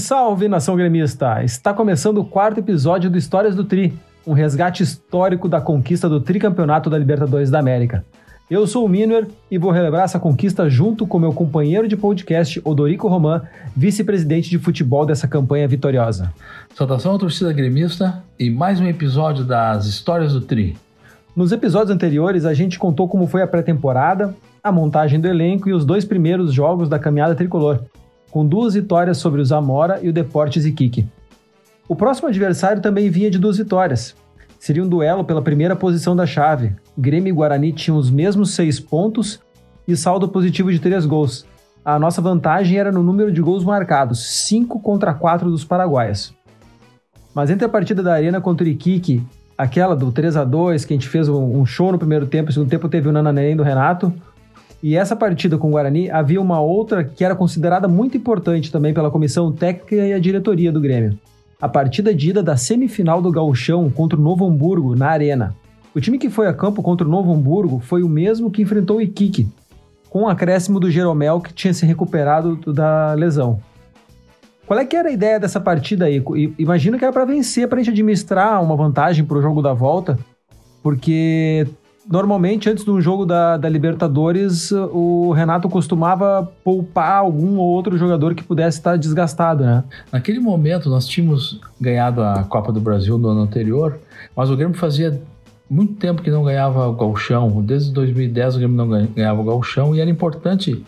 Salve, nação gremista! Está começando o quarto episódio do Histórias do Tri, um resgate histórico da conquista do tricampeonato da Libertadores da América. Eu sou o Miner e vou relembrar essa conquista junto com meu companheiro de podcast, Odorico Roman, vice-presidente de futebol dessa campanha vitoriosa. Saudação à torcida gremista e mais um episódio das Histórias do Tri. Nos episódios anteriores, a gente contou como foi a pré-temporada, a montagem do elenco e os dois primeiros jogos da caminhada tricolor com duas vitórias sobre o Zamora e o Deportes Iquique. O próximo adversário também vinha de duas vitórias. Seria um duelo pela primeira posição da chave. Grêmio e Guarani tinham os mesmos seis pontos e saldo positivo de três gols. A nossa vantagem era no número de gols marcados, 5 contra 4 dos paraguaios. Mas entre a partida da Arena contra o Iquique, aquela do 3 a 2 que a gente fez um show no primeiro tempo, no segundo tempo teve o Nananém do Renato, e essa partida com o Guarani havia uma outra que era considerada muito importante também pela comissão técnica e a diretoria do Grêmio. A partida de ida da semifinal do Gauchão contra o Novo Hamburgo na Arena. O time que foi a campo contra o Novo Hamburgo foi o mesmo que enfrentou o Iquique, com o acréscimo do Jeromel que tinha se recuperado da lesão. Qual é que era a ideia dessa partida aí? Imagino que era para vencer, para a gente administrar uma vantagem para o jogo da volta, porque normalmente, antes de um jogo da, da Libertadores, o Renato costumava poupar algum ou outro jogador que pudesse estar desgastado, né? Naquele momento, nós tínhamos ganhado a Copa do Brasil no ano anterior, mas o Grêmio fazia muito tempo que não ganhava o Galchão. Desde 2010 o Grêmio não ganhava o Galchão e era importante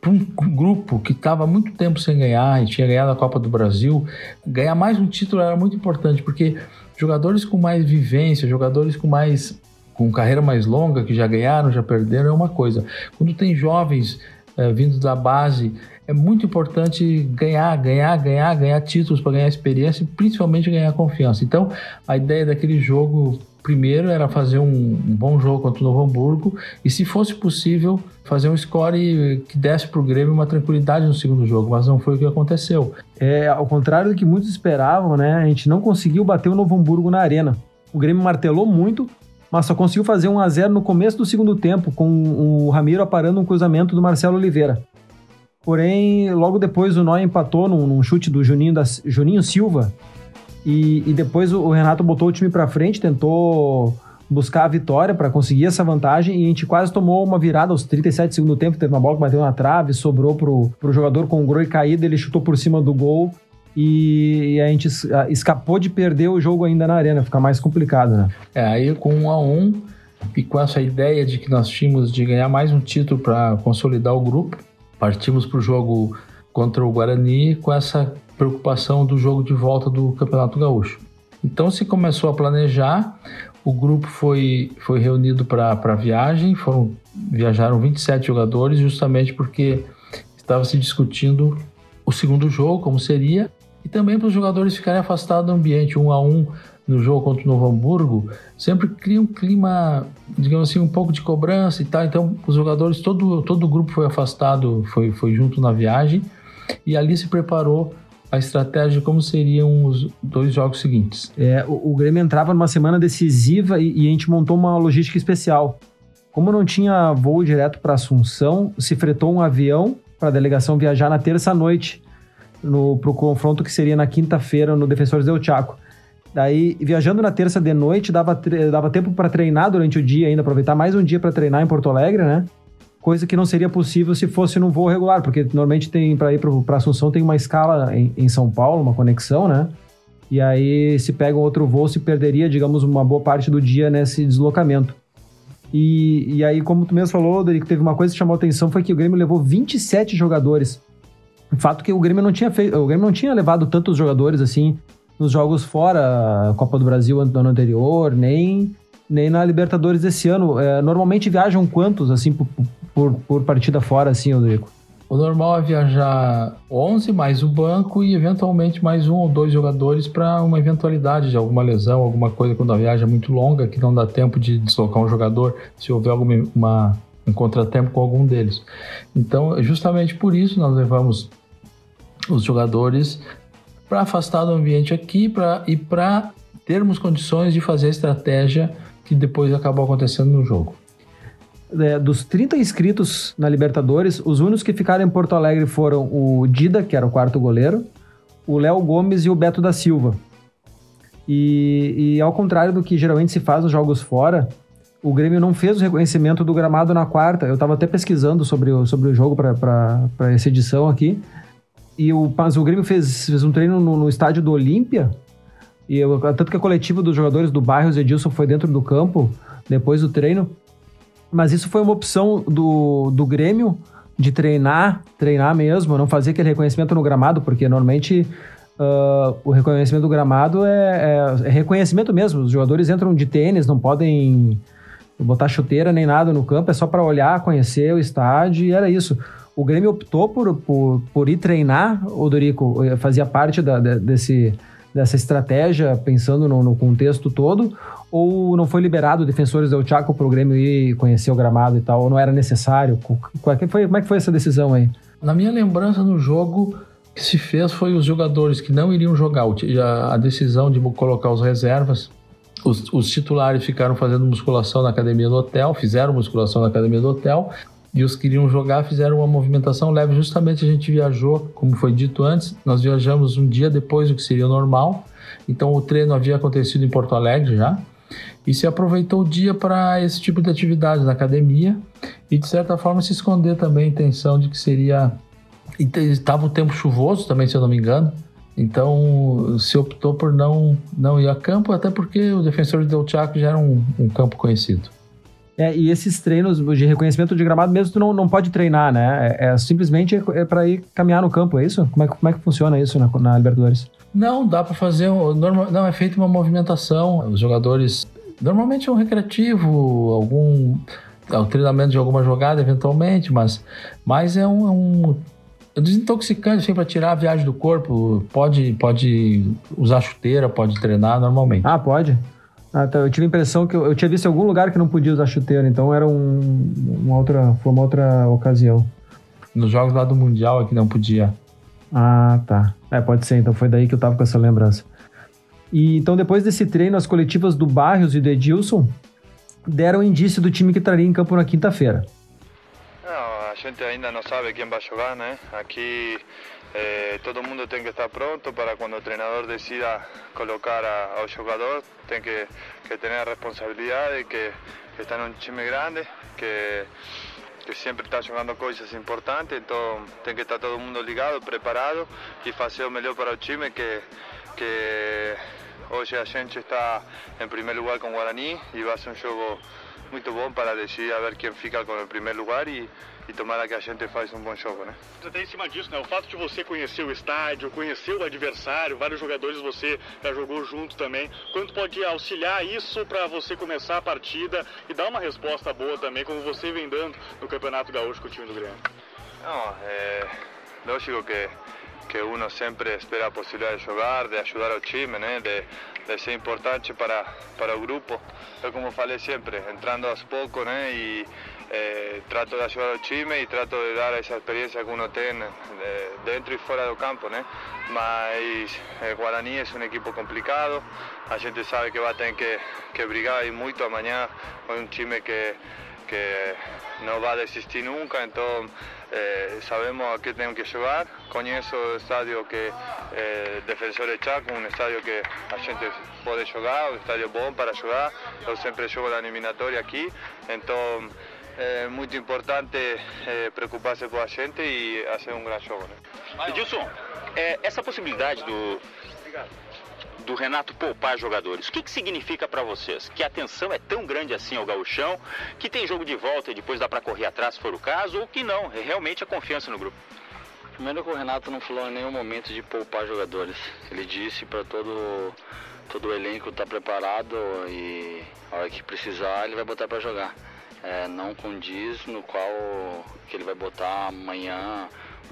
para um grupo que estava muito tempo sem ganhar e tinha ganhado a Copa do Brasil, ganhar mais um título era muito importante, porque jogadores com mais vivência, jogadores com mais com carreira mais longa, que já ganharam, já perderam, é uma coisa. Quando tem jovens é, vindo da base, é muito importante ganhar, ganhar, ganhar, ganhar títulos para ganhar experiência e principalmente ganhar confiança. Então, a ideia daquele jogo primeiro era fazer um, um, bom jogo contra o Novo Hamburgo e, se fosse possível, fazer um score que desse para o Grêmio uma tranquilidade no segundo jogo, mas não foi o que aconteceu. É, ao contrário do que muitos esperavam, né? A gente não conseguiu bater o Novo Hamburgo na arena. O Grêmio martelou muito, mas só conseguiu fazer 1 a 0 no começo do segundo tempo, com o Ramiro aparando um cruzamento do Marcelo Oliveira. Porém, logo depois o Noia empatou num, num chute do Juninho, da, Juninho Silva, e, e, depois o Renato botou o time para frente, tentou buscar a vitória para conseguir essa vantagem e a gente quase tomou uma virada aos 37 segundos do tempo, teve uma bola que bateu na trave, sobrou pro, jogador com o Groi caído, ele chutou por cima do gol e, a gente escapou de perder o jogo ainda na arena, fica mais complicado, né? É, aí com um a um e com essa ideia de que nós tínhamos de ganhar mais um título para consolidar o grupo, partimos para o jogo contra o Guarani com essa preocupação do jogo de volta do Campeonato Gaúcho. Então se começou a planejar, o grupo foi, foi reunido para a viagem, foram, viajaram 27 jogadores justamente porque estava se discutindo o segundo jogo, como seria, e também para os jogadores ficarem afastados do ambiente, um a um no jogo contra o Novo Hamburgo, sempre cria um clima, digamos assim, um pouco de cobrança e tal. Então, os jogadores, todo, todo o grupo foi afastado, foi, foi junto na viagem, e ali se preparou a estratégia de como seriam os dois jogos seguintes. É, o, o Grêmio entrava numa semana decisiva e, e a gente montou uma logística especial. Como não tinha voo direto para Assunção, se fretou um avião para a delegação viajar na terça-noite para o confronto que seria na quinta-feira no Defensores del Chaco. Daí, viajando na terça de noite, dava, dava tempo para treinar durante o dia ainda, aproveitar mais um dia para treinar em Porto Alegre, né? Coisa que não seria possível se fosse num voo regular, porque normalmente tem para ir para Assunção tem uma escala em, em, São Paulo, uma conexão, né? E aí, se pega um outro voo, se perderia, digamos, uma boa parte do dia nesse deslocamento. E, e aí, como tu mesmo falou, Dorico, teve uma coisa que chamou atenção, foi que o Grêmio levou 27 jogadores fato que o Grêmio não tinha feito, o Grêmio não tinha levado tantos jogadores assim nos jogos fora Copa do Brasil do ano anterior, nem nem na Libertadores desse ano. É, normalmente viajam quantos assim por, por, por partida fora assim, Rodrigo? O normal é viajar 11 mais o banco e eventualmente mais um ou dois jogadores para uma eventualidade de alguma lesão, alguma coisa quando a viagem é muito longa que não dá tempo de deslocar um jogador se houver alguma uma, um contratempo com algum deles. Então, justamente por isso nós levamos os jogadores para afastar do ambiente aqui pra, e para termos condições de fazer a estratégia que depois acabou acontecendo no jogo. É, dos 30 inscritos na Libertadores, os únicos que ficaram em Porto Alegre foram o Dida, que era o quarto goleiro, o Léo Gomes e o Beto da Silva. E, e, ao contrário do que geralmente se faz nos jogos fora, o Grêmio não fez o reconhecimento do gramado na quarta. Eu estava até pesquisando sobre o, sobre o jogo para essa edição aqui. E o, mas o Grêmio fez, fez um treino no, no estádio do Olímpia. E eu, tanto que a coletiva dos jogadores do bairro, o Edilson foi dentro do campo depois do treino. Mas isso foi uma opção do, do Grêmio de treinar, treinar mesmo, não fazer aquele reconhecimento no gramado, porque normalmente uh, o reconhecimento do gramado é, é, é, reconhecimento mesmo. Os jogadores entram de tênis, não podem botar chuteira nem nada no campo, é só para olhar, conhecer o estádio e era isso. O Grêmio optou por, por, por ir treinar, o Dorico fazia parte da, desse, dessa estratégia, pensando no, no, contexto todo, ou não foi liberado defensores do Chaco para o Grêmio ir conhecer o gramado e tal, ou não era necessário? Qual foi, como é que foi essa decisão aí? Na minha lembrança no jogo, que se fez foi os jogadores que não iriam jogar, a decisão de colocar os reservas os, os, titulares ficaram fazendo musculação na academia do hotel, fizeram musculação na academia do hotel, e os que iriam jogar fizeram uma movimentação leve. Justamente a gente viajou, como foi dito antes, nós viajamos um dia depois do que seria normal, então o treino havia acontecido em Porto Alegre já, e se aproveitou o dia para esse tipo de atividade na academia e de certa forma se esconder também a intenção de que seria. Estava o tempo chuvoso também, se eu não me engano, então se optou por não, não ir a campo, até porque o defensor de Del Chaco já era um, um campo conhecido. É, e esses treinos de reconhecimento de gramado mesmo tu não, não pode treinar, né? É, é simplesmente é para ir caminhar no campo, é isso? Como é, como é que funciona isso na, na Libertadores? Não, dá para fazer. Normal, não, é feita uma movimentação. Os jogadores. Normalmente é um recreativo, algum. É o treinamento de alguma jogada, eventualmente, mas, mas é um, é um desintoxicante assim, para tirar a viagem do corpo. Pode, pode usar chuteira, pode treinar normalmente. Ah, pode? Ah, tá. Eu tive a impressão que eu, eu, tinha visto em algum lugar que não podia usar chuteira, então era um, uma outra, foi uma outra ocasião. Nos jogos lá do Mundial é que não podia. Ah, tá. É, pode ser, então foi daí que eu tava com essa lembrança. E então depois desse treino, as coletivas do Barrios e do Edilson deram indício do time que estaria em campo na quinta-feira. A gente ainda não sabe quem vai jogar, né? Aqui eh, todo mundo tem que estar pronto para quando o treinador decida colocar a, ao jogador, tem que, que ter a que, que está num time grande, que que sempre está jogando coisas importantes, então tem que estar todo mundo ligado, preparado e fazer o melhor para o time, que, que a gente está em primeiro lugar com o Guarani e vai ser um jogo muito bom para decidir a ver quem fica com o primeiro lugar e, e tomara que a gente faça um bom jogo, né? Até em cima disso, né? O fato de você conhecer o estádio, conhecer o adversário, vários jogadores você já jogou junto também. Quanto pode auxiliar isso para você começar a partida e dar uma resposta boa também, como você vem dando no Campeonato Gaúcho com o time do Grêmio? Não, é lógico que que uno sempre espera a possibilidade de jogar, de ajudar o time, né? de, de ser importante para, para o grupo. Eu, como falei sempre, entrando aos poucos né? e eh, trato de ajudar o time e trato de dar essa experiência que uno tem dentro e fora do campo. Né? Mas eh, Guarani é um equipo complicado, a gente sabe que vai ter que, que brigar muito amanhã com um time que, que não vai desistir nunca, então eh, sabemos a que tenemos que jogar. Conheço o estádio que eh, Defensor de Chaco, um estádio que a gente pode jogar, um estádio bom para jogar. Eu sempre jogo na eliminatória aqui, então é muito importante eh, preocupar-se com a gente e fazer um grande jogo. Né? Edilson, é, essa possibilidade do do Renato poupar jogadores. O que, que significa para vocês? Que a atenção é tão grande assim ao gauchão, que tem jogo de volta e depois dá para correr atrás se for o caso, ou que não, é realmente a confiança no grupo? Primeiro que o Renato não falou em nenhum momento de poupar jogadores. Ele disse para todo, todo o elenco estar tá preparado e a hora que precisar ele vai botar para jogar. É, não condiz no qual que ele vai botar amanhã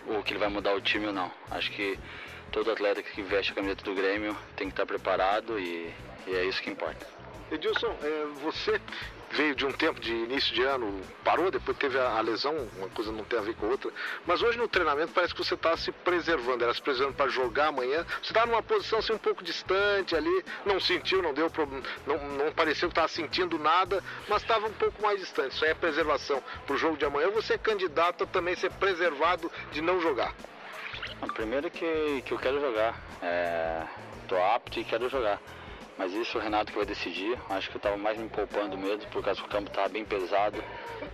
ou que ele vai mudar o time ou não. Acho que todo atleta que veste a camiseta do Grêmio tem que estar preparado e, e é isso que importa. Edilson, é, você veio de um tempo de início de ano, parou, depois teve a, a, lesão, uma coisa não tem a ver com outra, mas hoje no treinamento parece que você está se preservando, era se preservando para jogar amanhã, você está numa posição assim um pouco distante ali, não sentiu, não deu problema, não, não pareceu que estava sentindo nada, mas estava um pouco mais distante, isso aí é preservação para o jogo de amanhã, você é candidato a também ser preservado de não jogar. Primeiro que, que eu quero jogar. É, tô apto e quero jogar. Mas isso o Renato que vai decidir. Acho que eu estava mais me poupando mesmo, por causa que o campo estava bem pesado.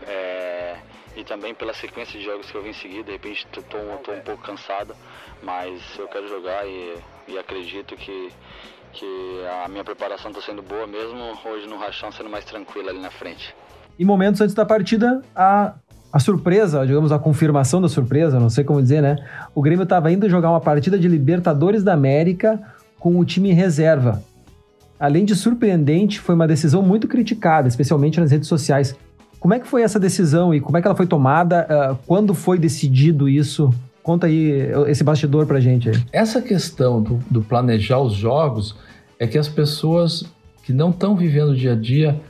É, e também pela sequência de jogos que eu vi em seguida, de repente estou um pouco cansado, mas eu quero jogar e, e acredito que, que a minha preparação está sendo boa, mesmo hoje no rachão sendo mais tranquila ali na frente. Em momentos antes da partida, a, a surpresa, digamos, a confirmação da surpresa, não sei como dizer, né? O Grêmio estava indo jogar uma partida de Libertadores da América com o time reserva. Além de surpreendente, foi uma decisão muito criticada, especialmente nas redes sociais. Como é que foi essa decisão e como é que ela foi tomada? Uh, quando foi decidido isso? Conta aí esse bastidor pra gente aí. Essa questão do, do planejar os jogos é que as pessoas que não estão vivendo o dia a dia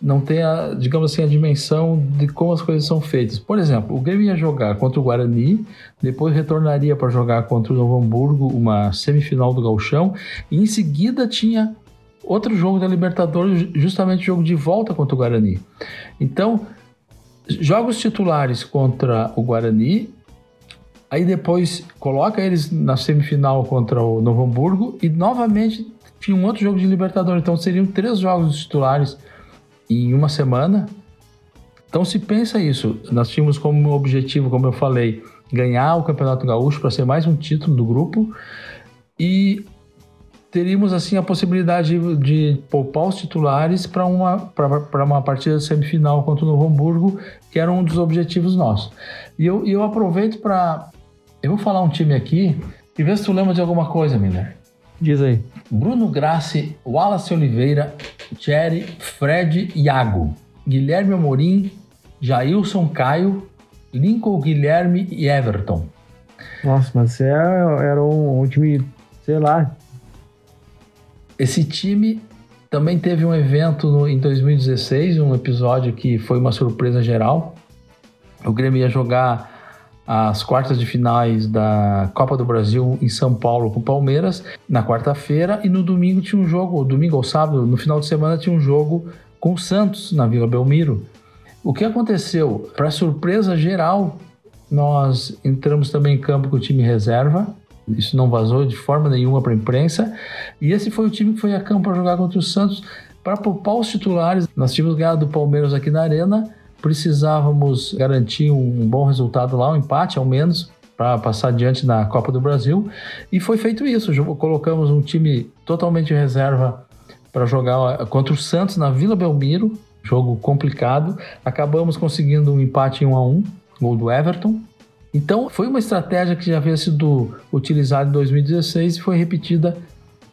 não têm, a, digamos assim, a dimensão de como as coisas são feitas. Por exemplo, o Grêmio ia jogar contra o Guarani, depois retornaria para jogar contra o Novo Hamburgo, uma semifinal do Gauchão, e em seguida tinha outro jogo da Libertadores, justamente jogo de volta contra o Guarani. Então, jogos titulares contra o Guarani, aí depois coloca eles na semifinal contra o Novo Hamburgo e novamente tinha um outro jogo de Libertadores. Então seriam três jogos titulares em uma semana. Então se pensa isso, nós tínhamos como objetivo, como eu falei, ganhar o Campeonato Gaúcho para ser mais um título do grupo e teríamos assim a possibilidade de, de poupar os titulares para uma, para uma partida semifinal contra o Novo Hamburgo, que era um dos objetivos nossos. E eu, eu aproveito para. Eu vou falar um time aqui e ver se tu lembra de alguma coisa, Miller. Diz aí. Bruno Grassi, Wallace Oliveira, Jerry, Fred Iago, Guilherme Amorim, Jailson Caio, Lincoln Guilherme e Everton. Nossa, mas é, era um, um time, sei lá, esse time também teve um evento no, em 2016, um episódio que foi uma surpresa geral. O Grêmio ia jogar as quartas de finais da Copa do Brasil em São Paulo com o Palmeiras na quarta-feira e no domingo tinha um jogo, domingo ou sábado, no final de semana tinha um jogo com o Santos na Vila Belmiro. O que aconteceu? Para surpresa geral, nós entramos também em campo com o time reserva isso não vazou de forma nenhuma para a imprensa. E esse foi o time que foi a campo para jogar contra o Santos. Para poupar os titulares, nós tínhamos ganhado do Palmeiras aqui na Arena, precisávamos garantir um bom resultado lá, um empate ao menos, para passar adiante na Copa do Brasil. E foi feito isso. Colocamos um time totalmente reserva para jogar contra o Santos na Vila Belmiro, jogo complicado. Acabamos conseguindo um empate em 1 a 1, gol do Everton. Então, foi uma estratégia que já havia sido utilizada em 2016 e foi repetida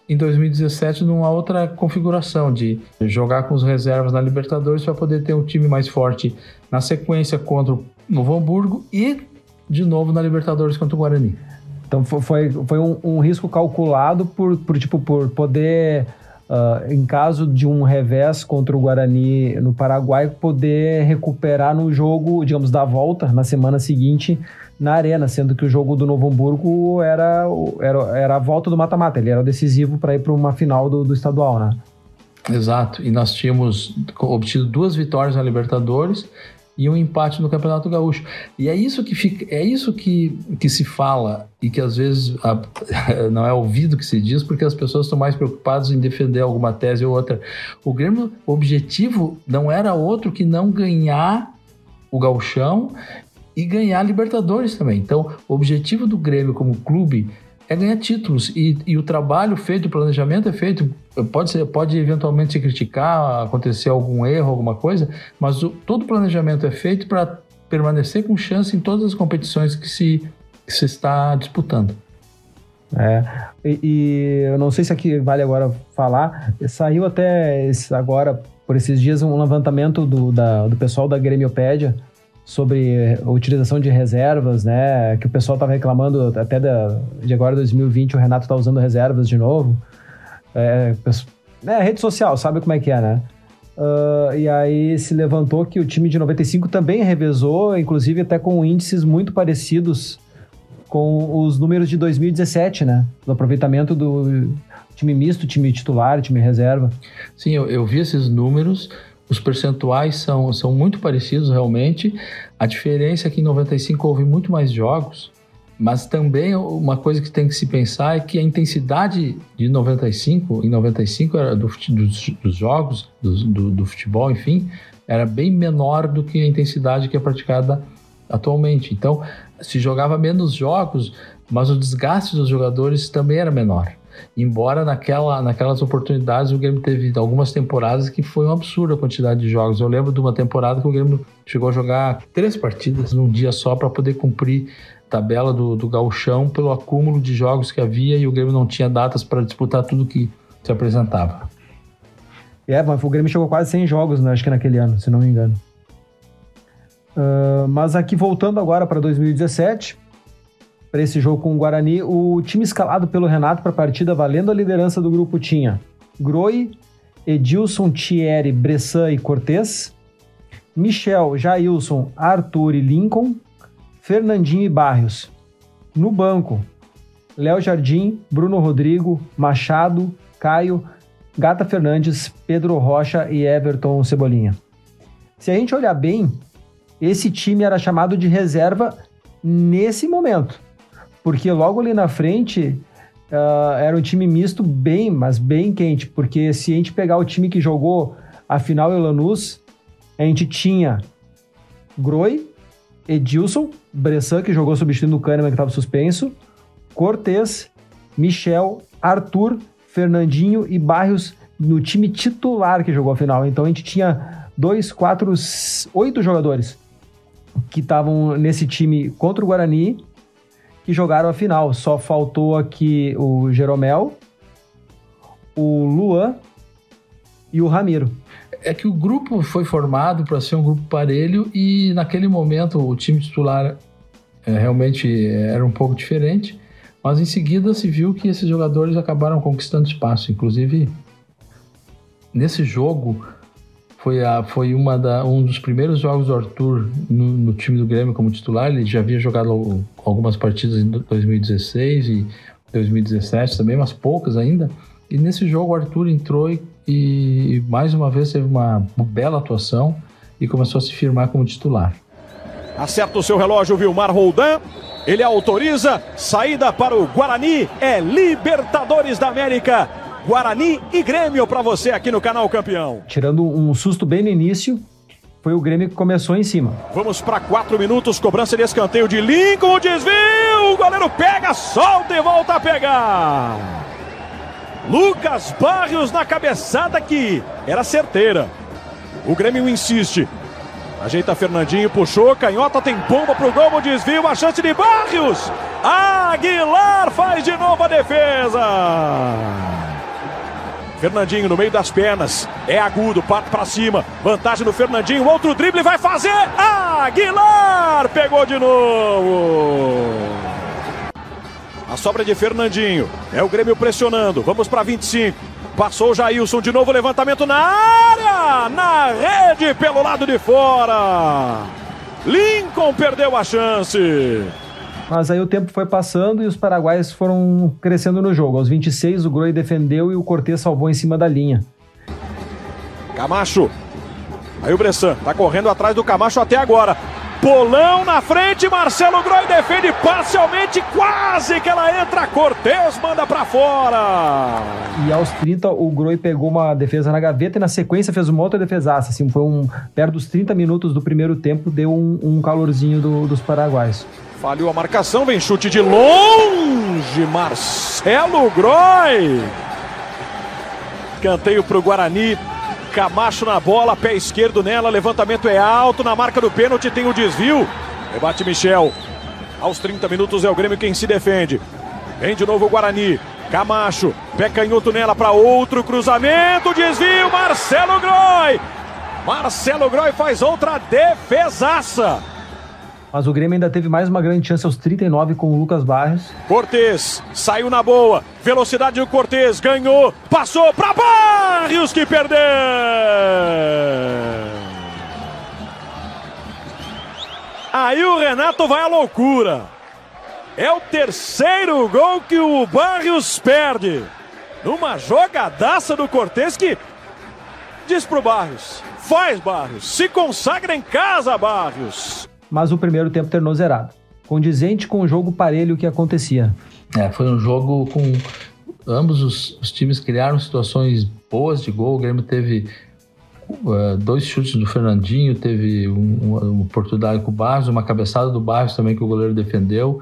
em 2017 numa outra configuração de jogar com os reservas na Libertadores para poder ter um time mais forte na sequência contra o Novo Hamburgo e de novo na Libertadores contra o Guarani. Então foi, foi um, um risco calculado por, por, tipo, por poder, uh, em caso de um revés contra o Guarani no Paraguai, poder recuperar no jogo, digamos, da volta na semana seguinte na arena, sendo que o jogo do Novo Hamburgo era, era, era a volta do mata-mata, ele era decisivo para ir para uma final do, do estadual, né? Exato, e nós tínhamos obtido duas vitórias na Libertadores e um empate no Campeonato Gaúcho. E é isso que fica, é isso que, que se fala e que às vezes a, não é ouvido que se diz porque as pessoas estão mais preocupadas em defender alguma tese ou outra. O Grêmio, o objetivo não era outro que não ganhar o gauchão e ganhar Libertadores também. Então, o objetivo do Grêmio como clube é ganhar títulos e, e o trabalho feito, o planejamento é feito. Pode, ser, pode eventualmente se criticar, acontecer algum erro, alguma coisa, mas o, todo o planejamento é feito para permanecer com chance em todas as competições que se, que se está disputando. É, e, e, eu não sei se aqui vale agora falar, saiu até esse, agora, por esses dias, um levantamento do, da, do pessoal da Grêmiopédia, sobre a utilização de reservas, né? Que o pessoal estava reclamando até da, de agora 2020 o Renato está usando reservas de novo. É, é, rede social, sabe como é que é, né? Uh, e aí se levantou que o time de 95 também revezou, inclusive até com índices muito parecidos com os números de 2017, né? Do aproveitamento do time misto, time titular, time reserva. Sim, eu, eu vi esses números. Os percentuais são, são muito parecidos realmente. A diferença é que em 95 houve muito mais jogos. Mas também uma coisa que tem que se pensar é que a intensidade de 95, em 95 era do, dos, dos jogos, do, do, do, futebol, enfim, era bem menor do que a intensidade que é praticada atualmente. Então, se jogava menos jogos, mas o desgaste dos jogadores também era menor. Embora naquela, naquelas oportunidades o Grêmio teve algumas temporadas que foi um absurdo a quantidade de jogos. Eu lembro de uma temporada que o Grêmio chegou a jogar três partidas num dia só para poder cumprir tabela do, do gauchão pelo acúmulo de jogos que havia e o Grêmio não tinha datas para disputar tudo que se apresentava. É, o Grêmio chegou quase 100 jogos, né, acho que naquele ano, se não me engano. Uh, mas aqui voltando agora para 2017, para esse jogo com o Guarani, o time escalado pelo Renato para a partida valendo a liderança do grupo tinha Groi, Edilson, Thierry, Bressan e Cortez, Michel, Jailson, Arthur e Lincoln, Fernandinho e Barrios. No banco, Léo Jardim, Bruno Rodrigo, Machado, Caio, Gata Fernandes, Pedro Rocha e Everton Cebolinha. Se a gente olhar bem, esse time era chamado de reserva nesse momento, porque logo ali na frente uh, era um time misto bem, mas bem quente, porque se a gente pegar o time que jogou a final em Lanús, a gente tinha Groi, Edilson, Bressan, que jogou substituindo o Kahneman, que estava suspenso, Cortez, Michel, Arthur, Fernandinho e Barrios no time titular que jogou a final. Então a gente tinha dois, quatro, oito jogadores que estavam nesse time contra o Guarani que jogaram a final. Só faltou aqui o Jeromel, o Luan e o Ramiro é que o grupo foi formado para ser um grupo parelho e naquele momento o time titular é, realmente era um pouco diferente, mas em seguida se viu que esses jogadores acabaram conquistando espaço. Inclusive, nesse jogo foi, a, foi uma da, um dos primeiros jogos do Arthur no, no, time do Grêmio como titular. Ele já havia jogado algumas partidas em 2016 e 2017 também, mas poucas ainda. E nesse jogo o Arthur entrou e e mais uma vez teve uma, bela atuação e começou a se firmar como titular. Acerta o seu relógio, Vilmar Roldan. Ele autoriza saída para o Guarani. É Libertadores da América. Guarani e Grêmio para você aqui no canal Campeão. Tirando um susto bem no início, foi o Grêmio que começou em cima. Vamos para quatro minutos, cobrança de escanteio de Lincoln, desvio, o goleiro pega, solta e volta a pegar. Lucas Barrios na cabeçada que era certeira. O Grêmio insiste. Ajeita Fernandinho, puxou, canhota, tem bomba pro gol, desvio, a chance de Barrios. Aguilar faz de novo a defesa. Fernandinho no meio das pernas, é agudo, parte para cima, vantagem do Fernandinho, outro drible vai fazer. Aguilar pegou de novo. A sobra de Fernandinho. É o Grêmio pressionando. Vamos para 25. Passou o Jailson de novo, levantamento na área! Na rede pelo lado de fora. Lincoln perdeu a chance. Mas aí o tempo foi passando e os paraguaios foram crescendo no jogo. Aos 26, o Groi defendeu e o Cortez salvou em cima da linha. Camacho. Aí o Bressan tá correndo atrás do Camacho até agora. Polão na frente, Marcelo Groi defende parcialmente, quase que ela entra. Cortez manda para fora. E aos 30, o Groi pegou uma defesa na gaveta e na sequência fez uma outra defesaça. Assim, foi um. Perto dos 30 minutos do primeiro tempo, deu um, um calorzinho do, dos paraguaios. Falhou a marcação, vem chute de longe, Marcelo Groi. Canteio para o Guarani. Camacho na bola, pé esquerdo nela, levantamento é alto, na marca do pênalti tem o desvio. Rebate Michel. Aos 30 minutos é o Grêmio quem se defende. Vem de novo o Guarani. Camacho, pé canhoto nela para outro cruzamento, desvio, Marcelo Groi. Marcelo Groi faz outra defesaça. Mas o Grêmio ainda teve mais uma grande chance aos 39 com o Lucas Barros. Cortez saiu na boa. Velocidade do Cortez ganhou. Passou para Barrios que perdeu. Aí o Renato vai à loucura. É o terceiro gol que o Barrios perde. Numa jogadaça do Cortez que diz pro Barrios: faz Barrios, se consagra em casa, Barrios mas o primeiro tempo terminou zerado. condizente com o jogo parelho que acontecia. É, foi um jogo com ambos os, os times criaram situações boas de gol. O Grêmio teve uh, dois chutes do Fernandinho, teve um, uma, oportunidade com o Barros, uma cabeçada do Barros também que o goleiro defendeu.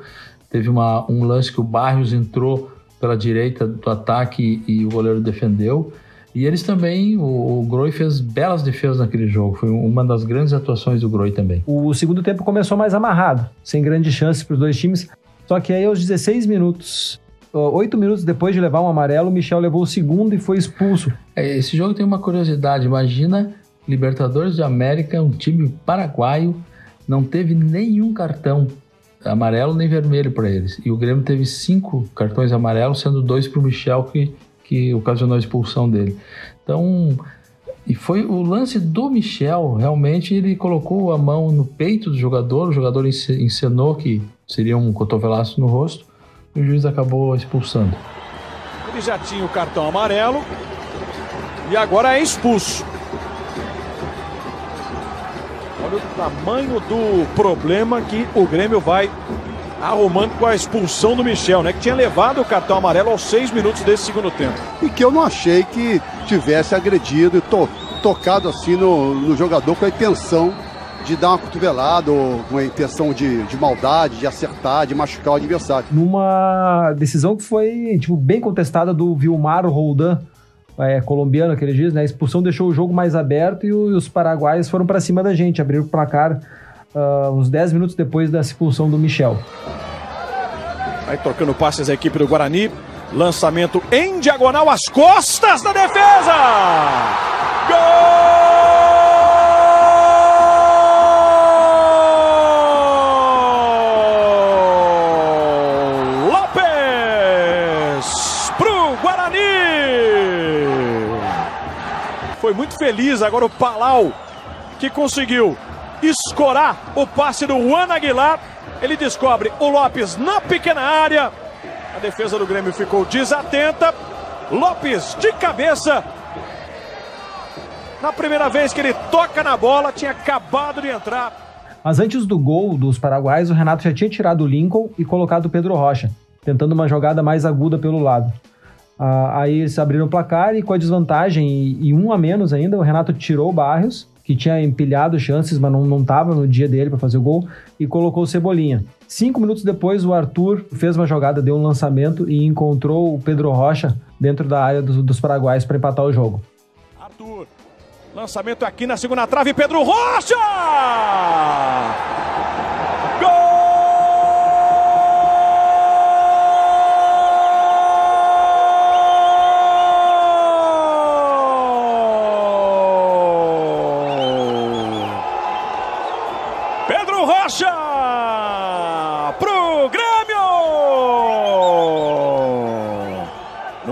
Teve uma, um lance que o Barros entrou pela direita do ataque e, e o goleiro defendeu. E eles também, o, o Groi fez belas defesas naquele jogo. Foi uma das grandes atuações do Groi também. O segundo tempo começou mais amarrado, sem grandes chances para os dois times. Só que aí, aos 16 minutos, oito minutos depois de levar um amarelo, o Michel levou o segundo e foi expulso. É, esse jogo tem uma curiosidade. Imagina Libertadores de América, um time paraguaio, não teve nenhum cartão amarelo nem vermelho para eles. E o Grêmio teve cinco cartões amarelos, sendo dois para o Michel, que, que ocasionou a expulsão dele. Então, e foi o lance do Michel, realmente ele colocou a mão no peito do jogador, o jogador encenou que seria um cotovelaço no rosto, e o juiz acabou expulsando. Ele já tinha o cartão amarelo e agora é expulso. Olha o tamanho do problema que o Grêmio vai arrumando com a expulsão do Michel, né? Que tinha levado o cartão amarelo aos seis minutos desse segundo tempo. E que eu não achei que tivesse agredido e to tocado assim no, no jogador com a intenção de dar uma cotovelada ou com a intenção de, de maldade, de acertar, de machucar o adversário. Numa decisão que foi tipo, bem contestada do Vilmar Roldan, é, colombiano que ele diz, né? A expulsão deixou o jogo mais aberto e os paraguaios foram para cima da gente, abriram o placar uh, uns 10 minutos depois da expulsão do Michel. Vai trocando passes a equipe do Guarani. Lançamento em diagonal às costas da defesa! Gol! foi muito feliz agora o Palau, que conseguiu escorar o passe do Juan Aguilar. Ele descobre o Lopes na pequena área. A defesa do Grêmio ficou desatenta. Lopes de cabeça. Na primeira vez que ele toca na bola, tinha acabado de entrar. Mas antes do gol dos paraguaios, o Renato já tinha tirado o Lincoln e colocado o Pedro Rocha, tentando uma jogada mais aguda pelo lado. Ah, aí eles abriram o placar e com a desvantagem e, e, um a menos ainda, o Renato tirou o Barrios, que tinha empilhado chances, mas não estava no dia dele para fazer o gol, e colocou o Cebolinha. Cinco minutos depois, o Arthur fez uma jogada, deu um lançamento e encontrou o Pedro Rocha dentro da área dos, dos paraguaios para empatar o jogo. Arthur, lançamento aqui na segunda trave, Pedro Rocha!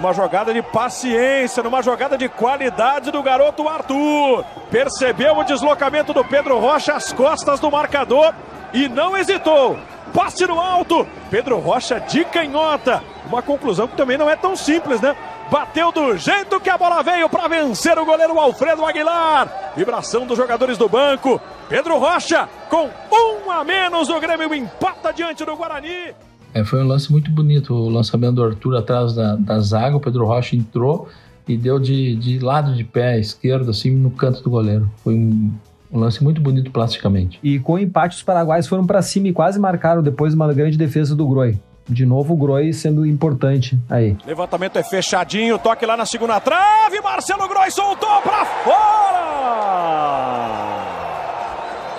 Numa jogada de paciência, numa jogada de qualidade do garoto Arthur. Percebeu o deslocamento do Pedro Rocha às costas do marcador e não hesitou. Passe no alto, Pedro Rocha de canhota. Uma conclusão que também não é tão simples, né? Bateu do jeito que a bola veio para vencer o goleiro Alfredo Aguilar. Vibração dos jogadores do banco. Pedro Rocha, com um a menos, o Grêmio empata diante do Guarani. É, foi um lance muito bonito, o lançamento do Arthur atrás da, da zaga, o Pedro Rocha entrou e deu de, de lado de pé esquerdo, assim, no canto do goleiro. Foi um, um lance muito bonito plasticamente. E com o empate, os paraguaios foram para cima e quase marcaram depois uma grande defesa do Groi. De novo o Groi sendo importante aí. Levantamento é fechadinho, toque lá na segunda trave, Marcelo Groi soltou para fora!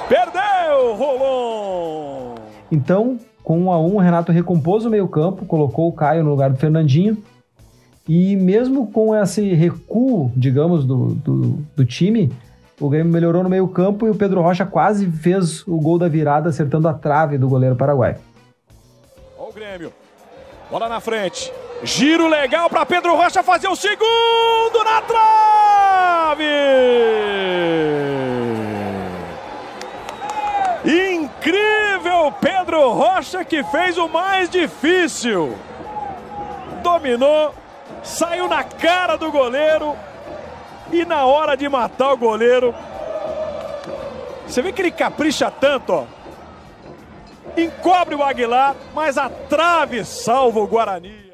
Perdeu, Rolon! Então, com 1 a 1 o Renato recompôs o meio-campo, colocou o Caio no lugar do Fernandinho. E mesmo com esse recuo, digamos, do, do, do time, o Grêmio melhorou no meio-campo e o Pedro Rocha quase fez o gol da virada, acertando a trave do goleiro paraguai. Olha o Grêmio. Bola na frente. Giro legal para Pedro Rocha fazer o segundo na trave! Incrível Pedro Rocha que fez o mais difícil. Dominou, saiu na cara do goleiro e na hora de matar o goleiro, você vê que ele capricha tanto, ó. encobre o Aguilar, mas a trave salva o Guarani.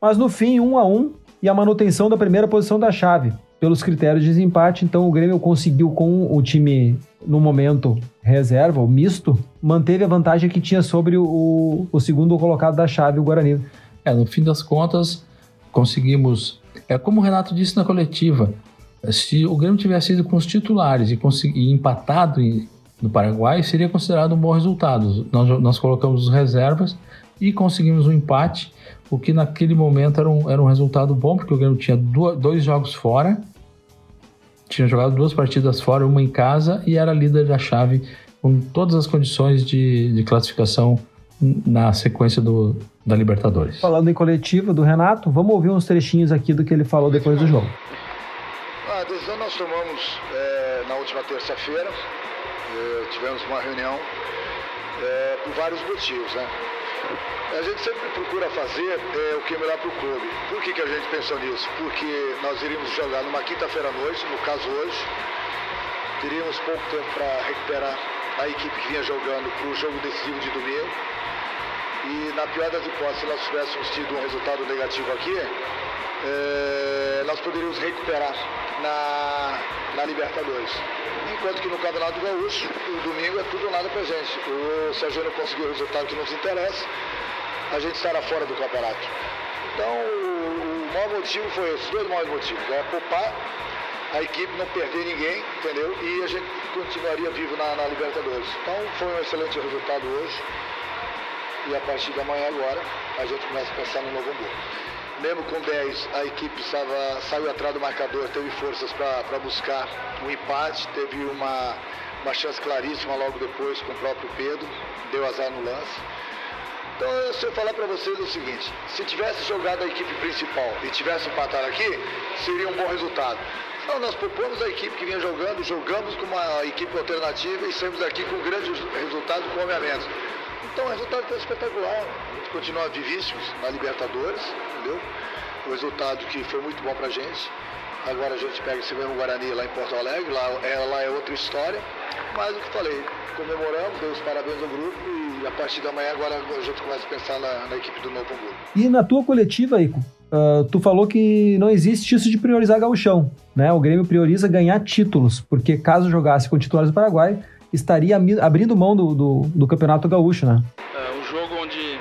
Mas no fim, um a um e a manutenção da primeira posição da chave. Pelos critérios de desempate, então o Grêmio conseguiu com o time no momento reserva, o misto, manteve a vantagem que tinha sobre o, o segundo colocado da chave, o Guarani. É, no fim das contas, conseguimos. É como o Renato disse na coletiva: se o Grêmio tivesse ido com os titulares e, e empatado em, no Paraguai, seria considerado um bom resultado. Nós, nós colocamos os reservas e conseguimos um empate o que naquele momento era um, era um resultado bom, porque o Grêmio tinha dois jogos fora, tinha jogado duas partidas fora, uma em casa, e era líder da chave com todas as condições de, de classificação na sequência do, da Libertadores. Falando em coletivo do Renato, vamos ouvir uns trechinhos aqui do que ele falou depois do jogo. A decisão nós tomamos é, na última terça-feira, é, tivemos uma reunião é, por vários motivos, né? A gente sempre procura fazer é, o que é melhor para o clube. Por que, que a gente pensou nisso? Porque nós iríamos jogar numa quinta-feira à noite, no caso hoje. Teríamos pouco tempo para recuperar a equipe que vinha jogando para o jogo decisivo de domingo. E na pior das hipóteses, se nós tivéssemos tido um resultado negativo aqui, é, nós poderíamos recuperar na, na Libertadores. Enquanto que no Campeonato Gaúcho, o domingo é tudo ou nada pra gente. O Sérgio não conseguiu o resultado que nos interessa, a gente estará fora do campeonato. Então, o, o maior motivo foi esse, dois maiores motivos. É poupar a equipe, não perder ninguém, entendeu? E a gente continuaria vivo na, na Libertadores. Então, foi um excelente resultado hoje. E a partir da manhã agora, a gente começa a pensar no Novo Hamburgo. Mesmo com 10, a equipe estava, saiu atrás do marcador, teve forças para buscar um empate, teve uma, uma chance claríssima logo depois com o próprio Pedro, deu azar no lance. Então, eu falar para vocês o seguinte: se tivesse jogado a equipe principal e tivesse empatado aqui, seria um bom resultado. Então, nós propomos a equipe que vinha jogando, jogamos com uma equipe alternativa e saímos aqui com grandes resultados com homem a menos. Então, o resultado foi espetacular. A gente continua vivíssimos na Libertadores, entendeu? O resultado que foi muito bom pra gente. Agora a gente pega esse mesmo Guarani lá em Porto Alegre, lá é, lá é outra história. Mas o que falei, comemoramos, demos parabéns ao grupo e a partir da manhã agora a gente começa a pensar na, na equipe do Novo Hamburgo. E na tua coletiva, Ico, uh, tu falou que não existe isso de priorizar gauchão, né? O Grêmio prioriza ganhar títulos, porque caso jogasse com titulares do Paraguai, estaria abrindo mão do, do, do Campeonato Gaúcho, né? É um jogo onde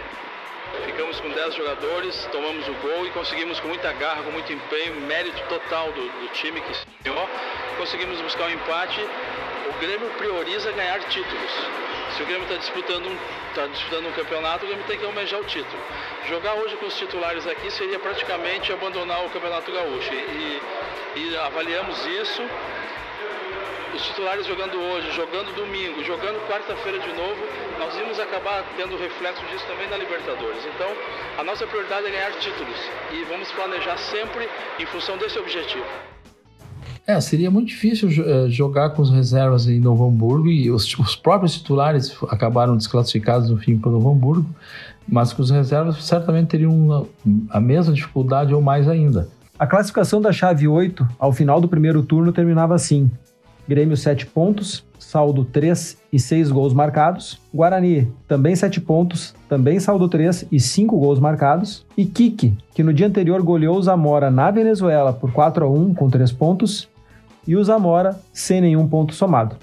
ficamos com 10 jogadores, tomamos o gol e conseguimos com muita garra, com muito empenho, mérito total do, do time que ganhou, conseguimos buscar um empate o Grêmio prioriza ganhar títulos. Se o Grêmio está disputando, um, tá disputando um campeonato, o Grêmio tem que almejar o título. Jogar hoje com os titulares aqui seria praticamente abandonar o Campeonato Gaúcho. E, e avaliamos isso. Os titulares jogando hoje, jogando domingo, jogando quarta-feira de novo, nós íamos acabar tendo reflexo disso também na Libertadores. Então, a nossa prioridade é ganhar títulos e vamos planejar sempre em função desse objetivo. É, seria muito difícil eh, jogar com os reservas em Novo Hamburgo e os, os próprios titulares acabaram desclassificados no fim para Novo Hamburgo, mas com os reservas certamente teriam a mesma dificuldade ou mais ainda. A classificação da chave 8 ao final do primeiro turno terminava assim: Grêmio 7 pontos, saldo 3 e 6 gols marcados. Guarani, também 7 pontos, também saldo 3 e 5 gols marcados. E Kiki, que no dia anterior goleou o Zamora na Venezuela por 4 a 1 com 3 pontos, e o Zamora sem nenhum ponto somado.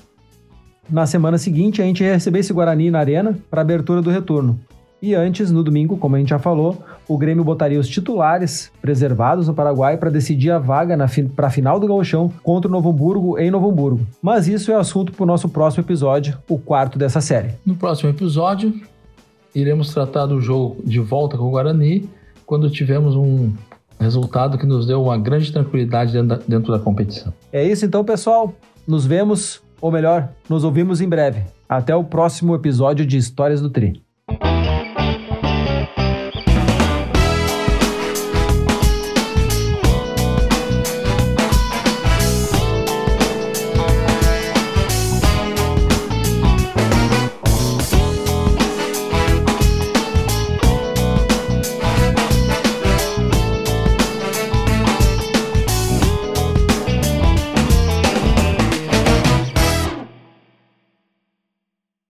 Na semana seguinte, a gente ia receber esse Guarani na Arena para abertura do retorno. E antes, no domingo, como a gente já falou, o Grêmio botaria os titulares preservados no Paraguai para decidir a vaga para a final do Gauchão contra o Novo Hamburgo em Novo Hamburgo. Mas isso é assunto para o nosso próximo episódio, o quarto dessa série. No próximo episódio, iremos tratar do jogo de volta com o Guarani, quando tivermos um resultado que nos deu uma grande tranquilidade dentro da, dentro da competição. É isso então, pessoal. Nos vemos, ou melhor, nos ouvimos em breve. Até o próximo episódio de Histórias do Tri.